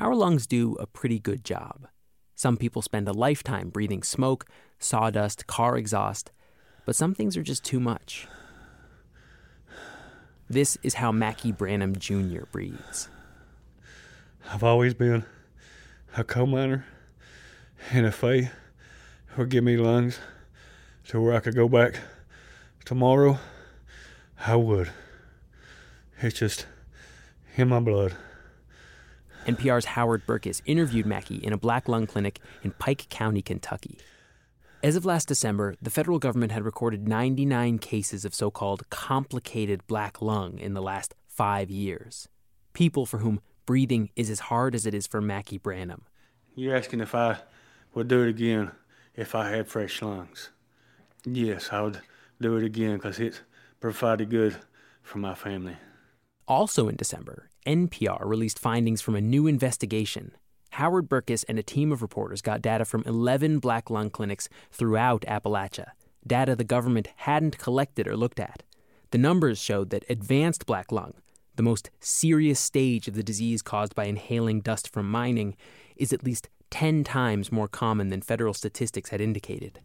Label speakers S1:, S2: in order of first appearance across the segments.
S1: our lungs do a pretty good job. Some people spend a lifetime breathing smoke, sawdust, car exhaust, but some things are just too much. This is how Mackie Branham Jr. breathes.
S2: I've always been a coal miner, and if they would give me lungs to where I could go back tomorrow, I would. It's just in my blood.
S1: NPR's Howard Berkes interviewed Mackie in a black lung clinic in Pike County, Kentucky. As of last December, the federal government had recorded 99 cases of so called complicated black lung in the last five years. People for whom breathing is as hard as it is for Mackie Branham.
S2: You're asking if I would do it again if I had fresh lungs. Yes, I would do it again because it's provided good for my family.
S1: Also in December, NPR released findings from a new investigation. Howard Berkes and a team of reporters got data from 11 black lung clinics throughout Appalachia, data the government hadn't collected or looked at. The numbers showed that advanced black lung, the most serious stage of the disease caused by inhaling dust from mining, is at least 10 times more common than federal statistics had indicated.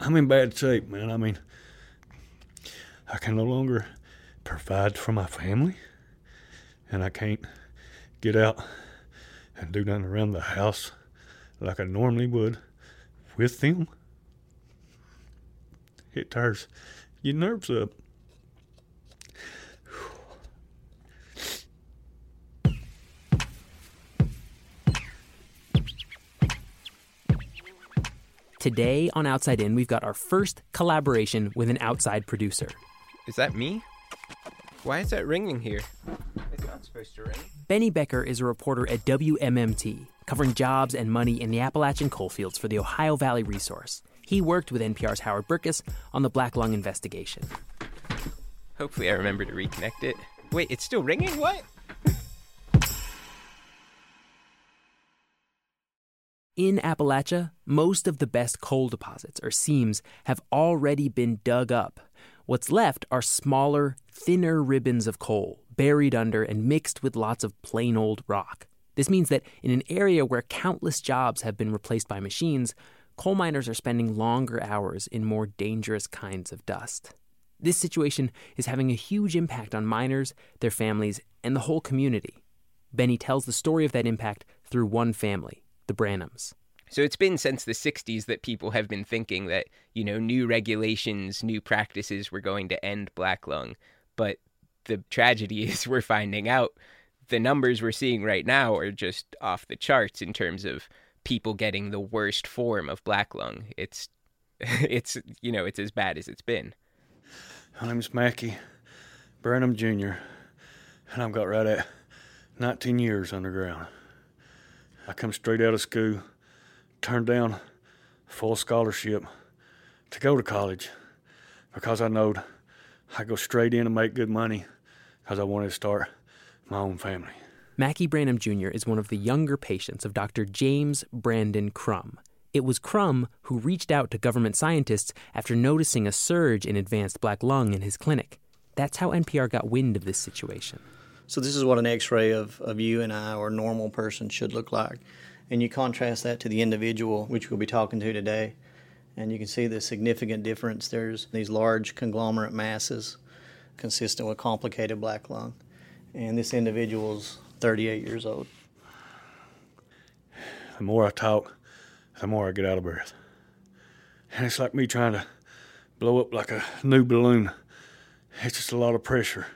S2: I'm in bad shape, man. I mean, I can no longer provide for my family, and I can't get out and do nothing around the house like I normally would with them. It tears your nerves up.
S1: Today on Outside In, we've got our first collaboration with an outside producer.
S3: Is that me? Why is that ringing here?
S1: Benny Becker is a reporter at WMMT, covering jobs and money in the Appalachian coalfields for the Ohio Valley Resource. He worked with NPR's Howard Berkes on the Black Lung investigation.
S3: Hopefully, I remember to reconnect it. Wait, it's still ringing? What?
S1: In Appalachia, most of the best coal deposits, or seams, have already been dug up. What's left are smaller, thinner ribbons of coal, buried under and mixed with lots of plain old rock. This means that in an area where countless jobs have been replaced by machines, coal miners are spending longer hours in more dangerous kinds of dust. This situation is having a huge impact on miners, their families, and the whole community. Benny tells the story of that impact through one family, the Branhams.
S3: So it's been since the 60s that people have been thinking that, you know, new regulations, new practices were going to end black lung. But the tragedy is we're finding out the numbers we're seeing right now are just off the charts in terms of people getting the worst form of black lung. It's it's you know, it's as bad as it's been.
S2: My name's Mackie Branham Jr., and I've got right at 19 years underground. I come straight out of school, turned down full scholarship to go to college because I knowed I'd go straight in and make good money because I wanted to start my own family.
S1: Mackie Branham Jr. is one of the younger patients of Dr. James Brandon Crum. It was Crum who reached out to government scientists after noticing a surge in advanced black lung in his clinic. That's how NPR got wind of this situation.
S4: So, this is what an x ray of, of you and I or a normal person should look like. And you contrast that to the individual, which we'll be talking to today, and you can see the significant difference. There's these large conglomerate masses consistent with complicated black lung. And this individual's 38 years old.
S2: The more I talk, the more I get out of breath. And it's like me trying to blow up like a new balloon. It's just a lot of pressure.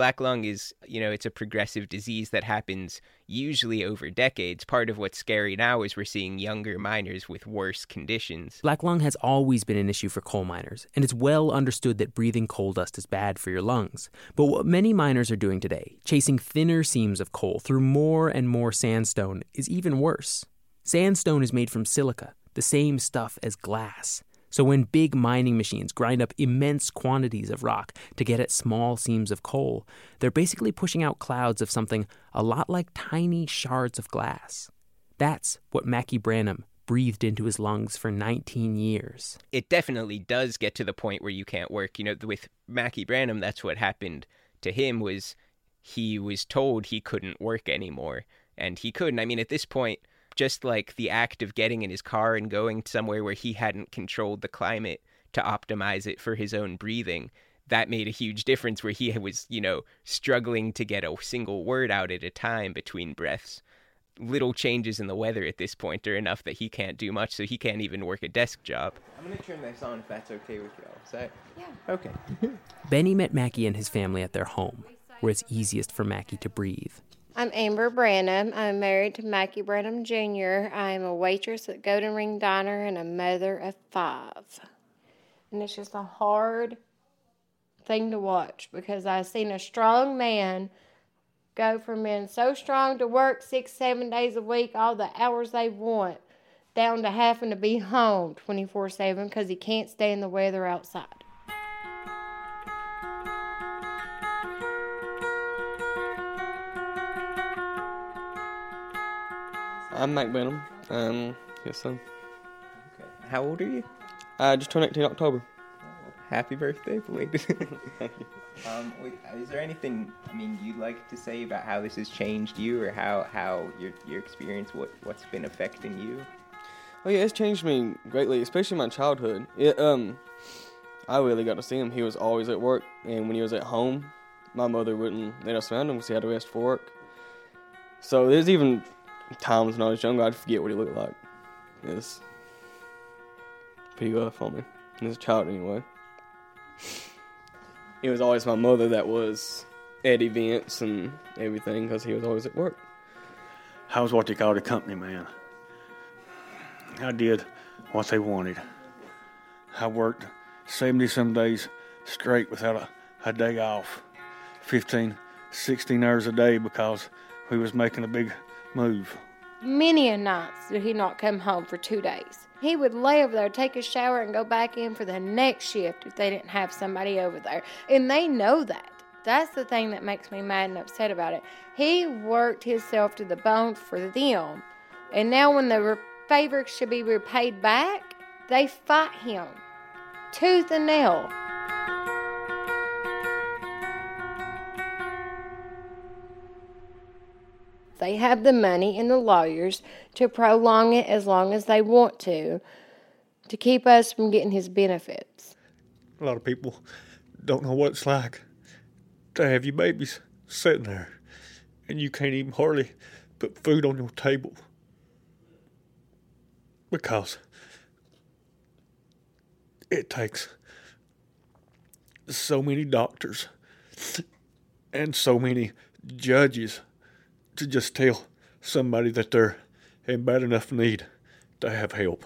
S3: Black lung is, you know, it's a progressive disease that happens usually over decades. Part of what's scary now is we're seeing younger miners with worse conditions.
S1: Black lung has always been an issue for coal miners, and it's well understood that breathing coal dust is bad for your lungs. But what many miners are doing today, chasing thinner seams of coal through more and more sandstone, is even worse. Sandstone is made from silica, the same stuff as glass. So when big mining machines grind up immense quantities of rock to get at small seams of coal, they're basically pushing out clouds of something a lot like tiny shards of glass. That's what Mackie Branham breathed into his lungs for 19 years.
S3: It definitely does get to the point where you can't work. You know, with Mackie Branham, that's what happened to him was he was told he couldn't work anymore. And he couldn't. I mean, at this point, just like the act of getting in his car and going somewhere where he hadn't controlled the climate to optimize it for his own breathing, that made a huge difference where he was, you know, struggling to get a single word out at a time between breaths. Little changes in the weather at this point are enough that he can't do much, so he can't even work a desk job. I'm going to turn this on if that's okay with you all. Is that? Yeah. Okay.
S1: Benny met Mackie and his family at their home, where it's easiest for Mackie to breathe.
S5: I'm Amber Branham. I'm married to Mackie Branham Jr. I'm a waitress at Golden Ring Diner and a mother of five. And it's just a hard thing to watch because I've seen a strong man go from being so strong to work six, seven days a week, all the hours they want, down to having to be home 24 7 because he can't stand the weather outside.
S6: I'm Mac Branham. Um, yes, son.
S3: Okay. How old are you?
S6: I just turned 18 October.
S3: Happy birthday, belated.
S6: Thank you.
S3: Um, wait, is there anything I mean you'd like to say about how this has changed you, or how how your your experience, what what's been affecting you?
S6: Oh yeah, it's changed me greatly, especially my childhood. It, um, I really got to see him. He was always at work, and when he was at home, my mother wouldn't let us around him because he had to rest for work. So there's even times when I was younger, I'd forget what he looked like. It's pretty rough on me, as a child anyway. It was always my mother that was at events and everything because he was always at work.
S2: I was what they called a company man. I did what they wanted. I worked 70 some days straight without a, a day off. 15, 16 hours a day because we was making a big move.
S5: Many a nights did he not come home for two days. He would lay over there, take a shower, and go back in for the next shift if they didn't have somebody over there. And they know that. That's the thing that makes me mad and upset about it. He worked himself to the bone for them. And now, when the favor should be repaid back, they fight him tooth and nail. They have the money and the lawyers to prolong it as long as they want to, to keep us from getting his benefits.
S2: A lot of people don't know what it's like to have your babies sitting there and you can't even hardly put food on your table because it takes so many doctors and so many judges to just tell somebody that they're in bad enough need to have help.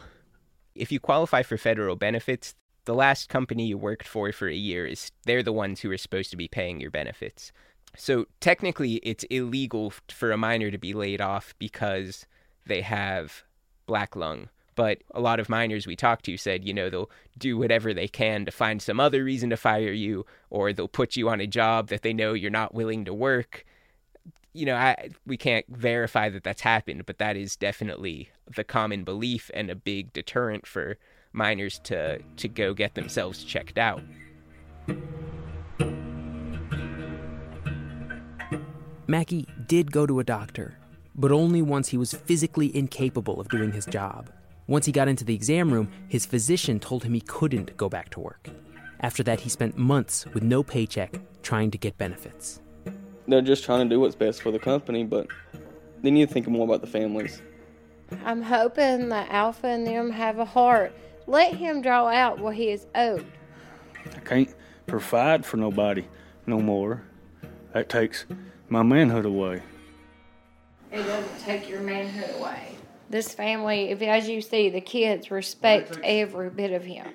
S3: If you qualify for federal benefits, the last company you worked for for a year is they're the ones who are supposed to be paying your benefits. So technically, it's illegal for a miner to be laid off because they have black lung. But a lot of miners we talked to said, you know, they'll do whatever they can to find some other reason to fire you, or they'll put you on a job that they know you're not willing to work. You know, I, we can't verify that that's happened, but that is definitely the common belief and a big deterrent for miners to, to go get themselves checked out.
S1: Mackie did go to a doctor, but only once he was physically incapable of doing his job. Once he got into the exam room, his physician told him he couldn't go back to work. After that, he spent months with no paycheck trying to get benefits.
S6: They're just trying to do what's best for the company, but they need to think more about the families.
S5: I'm hoping that Alpha and them have a heart. Let him draw out what he is owed.
S2: I can't provide for nobody no more. That takes my manhood away.
S5: It doesn't take your manhood away. This family, if as you see, the kids respect every bit of him.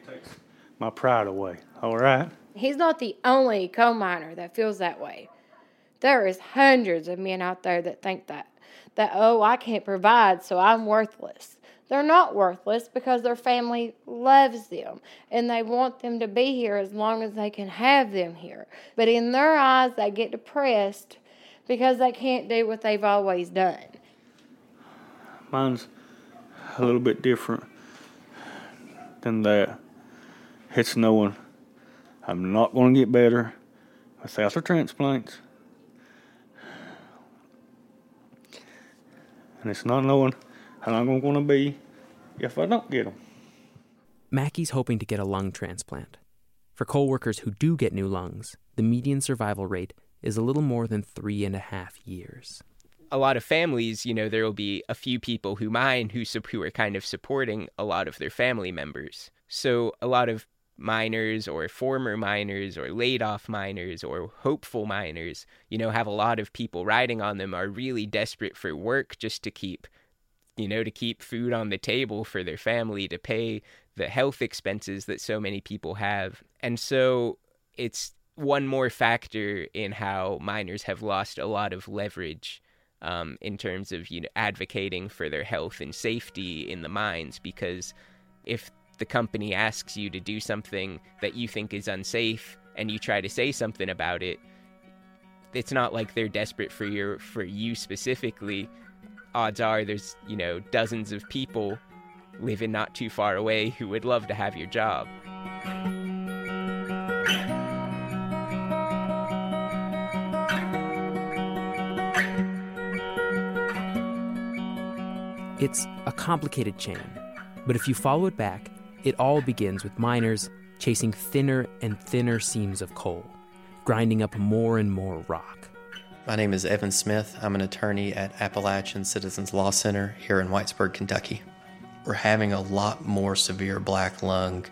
S2: My pride away. All right?
S5: He's not the only coal miner that feels that way. There is hundreds of men out there that think that. That, oh, I can't provide, so I'm worthless. They're not worthless because their family loves them and they want them to be here as long as they can have them here. But in their eyes, they get depressed because they can't do what they've always done.
S2: Mine's a little bit different than that. It's knowing I'm not going to get better without the transplants. And it's not knowing how long I'm going to be if I don't get them.
S1: Mackie's hoping to get a lung transplant. For coal workers who do get new lungs, the median survival rate is a little more than three and a half years.
S3: A lot of families, you know, there will be a few people who mine who, who are kind of supporting a lot of their family members. So a lot of miners or former miners or laid off miners or hopeful miners, you know, have a lot of people riding on them, are really desperate for work just to keep, you know, to keep food on the table for their family, to pay the health expenses that so many people have. And so it's one more factor in how miners have lost a lot of leverage um, in terms of you know advocating for their health and safety in the mines because if the company asks you to do something that you think is unsafe and you try to say something about it, it's not like they're desperate for your for you specifically. Odds are there's, you know, dozens of people living not too far away who would love to have your job.
S1: It's a complicated chain, but if you follow it back, it all begins with miners chasing thinner and thinner seams of coal, grinding up more and more rock.
S7: My name is Evan Smith. I'm an attorney at Appalachian Citizens Law Center here in Whitesburg, Kentucky. We're having a lot more severe black lung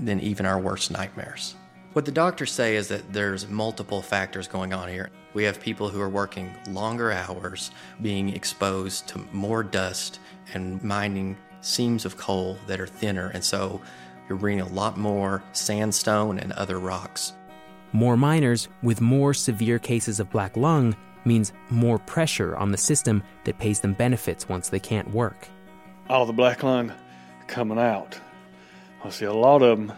S7: than even our worst nightmares. What the doctors say is that there's multiple factors going on here. We have people who are working longer hours, being exposed to more dust, and mining seams of coal that are thinner, and so you're bringing a lot more sandstone and other rocks.
S1: More miners with more severe cases of black lung means more pressure on the system that pays them benefits once they can't work.
S2: All the black lung coming out. I see a lot of them,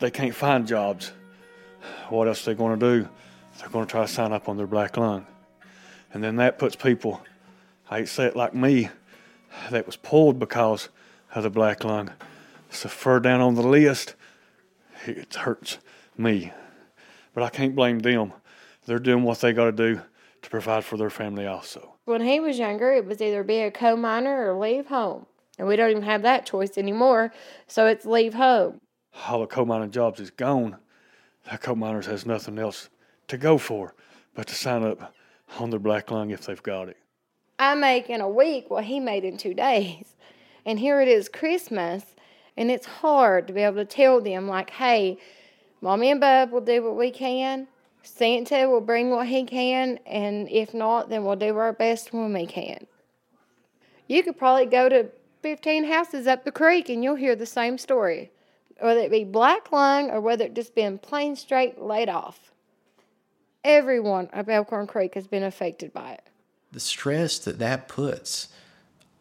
S2: they can't find jobs. What else are they going to do? They're going to try to sign up on their black lung. And then that puts people, I hate to say it like me, that was pulled because of the black lung. So far down on the list, it hurts me. But I can't blame them. They're doing what they got to do to provide for their family also.
S5: When he was younger, it was either be a coal miner or leave home. And we don't even have that choice anymore, so it's leave home.
S2: All the coal mining jobs is gone. The coal miners has nothing else to go for but to sign up on their black lung if they've got it.
S5: I make in a week what he made in two days. And here it is Christmas, and it's hard to be able to tell them, like, hey, Mommy and Bub will do what we can. Santa will bring what he can, and if not, then we'll do our best when we can. You could probably go to 15 houses up the creek and you'll hear the same story, whether it be black lung or whether it just been plain straight laid off. Everyone up Elkhorn Creek has been affected by it
S7: the stress that that puts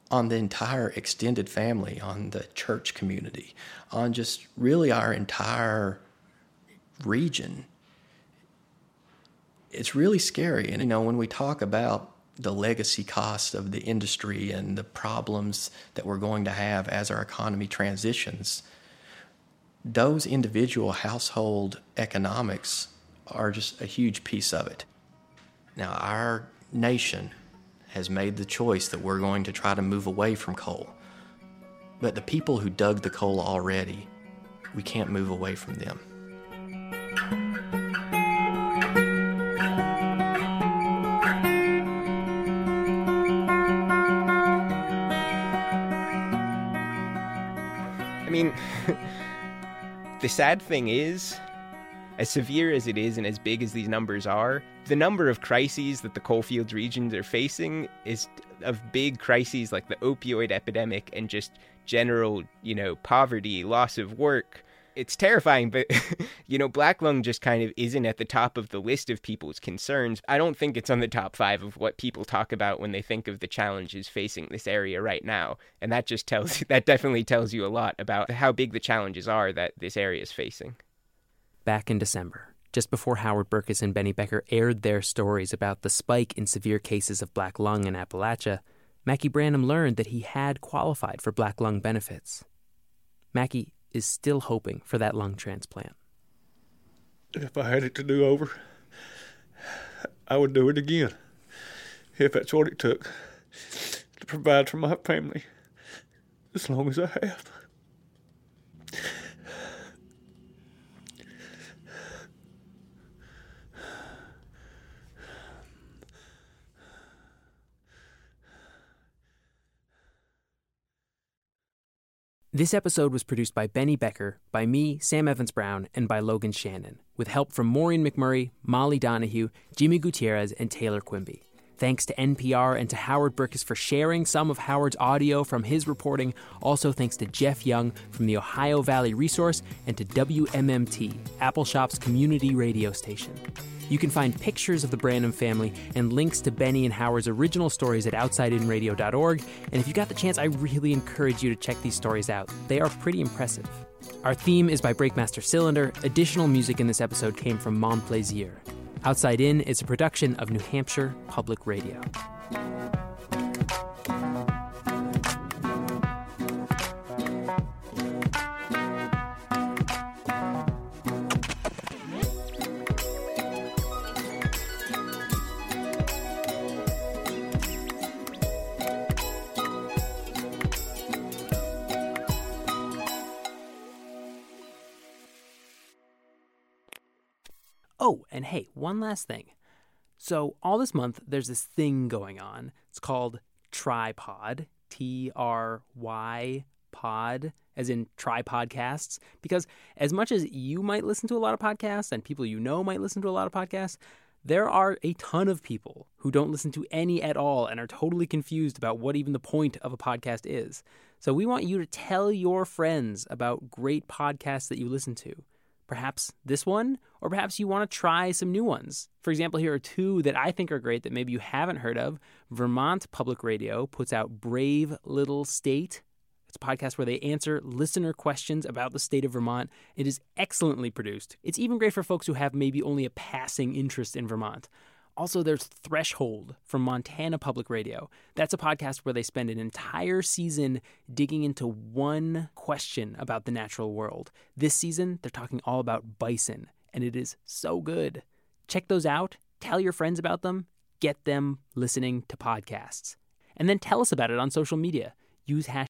S7: on the entire extended family, on the church community, on just really our entire region. It's really scary. And, you know, when we talk about the legacy cost of the industry and the problems that we're going to have as our economy transitions, those individual household economics are just a huge piece of it. Now, our nation has made the choice that we're going to try to move away from coal. But the people who dug the coal already, we can't move away from them.
S3: I mean, the sad thing is, as severe as it is and as big as these numbers are, the number of crises that the coalfields regions are facing is of big crises like the opioid epidemic and just general, you know, poverty, loss of work. It's terrifying, but you know, black lung just kind of isn't at the top of the list of people's concerns. I don't think it's on the top five of what people talk about when they think of the challenges facing this area right now. And that just tells that definitely tells you a lot about how big the challenges are that this area is facing.
S1: Back in December, just before Howard Berkes and Benny Becker aired their stories about the spike in severe cases of black lung in Appalachia, Mackie Branham learned that he had qualified for black lung benefits. Mackie is still hoping for that lung transplant.
S2: If I had it to do over, I would do it again. If that's what it took to provide for my family as long as I have.
S1: This episode was produced by Benny Becker, by me, Sam Evans Brown, and by Logan Shannon, with help from Maureen McMurray, Molly Donahue, Jimmy Gutierrez, and Taylor Quimby. Thanks to NPR and to Howard Berkes for sharing some of Howard's audio from his reporting. Also, thanks to Jeff Young from the Ohio Valley Resource and to WMMT, Appalshop's community radio station. You can find pictures of the Branham family and links to Benny and Howard's original stories at OutsideInRadio.org. And if you got the chance, I really encourage you to check these stories out. They are pretty impressive. Our theme is by Breakmaster Cylinder. Additional music in this episode came from Monplaisir. Outside In is a production of New Hampshire Public Radio. One last thing. So, all this month, there's this thing going on. It's called Trypod, T R Y pod, as in tripodcasts. Because as much as you might listen to a lot of podcasts and people you know might listen to a lot of podcasts, there are a ton of people who don't listen to any at all and are totally confused about what even the point of a podcast is. So, we want you to tell your friends about great podcasts that you listen to. Perhaps this one, or perhaps you want to try some new ones. For example, here are two that I think are great that maybe you haven't heard of. Vermont Public Radio puts out Brave Little State. It's a podcast where they answer listener questions about the state of Vermont. It is excellently produced. It's even great for folks who have maybe only a passing interest in Vermont. Also, there's Threshold from Montana Public Radio. That's a podcast where they spend an entire season digging into one question about the natural world. This season, they're talking all about bison, and it is so good. Check those out, tell your friends about them, get them listening to podcasts. And then tell us about it on social media. Use hashtag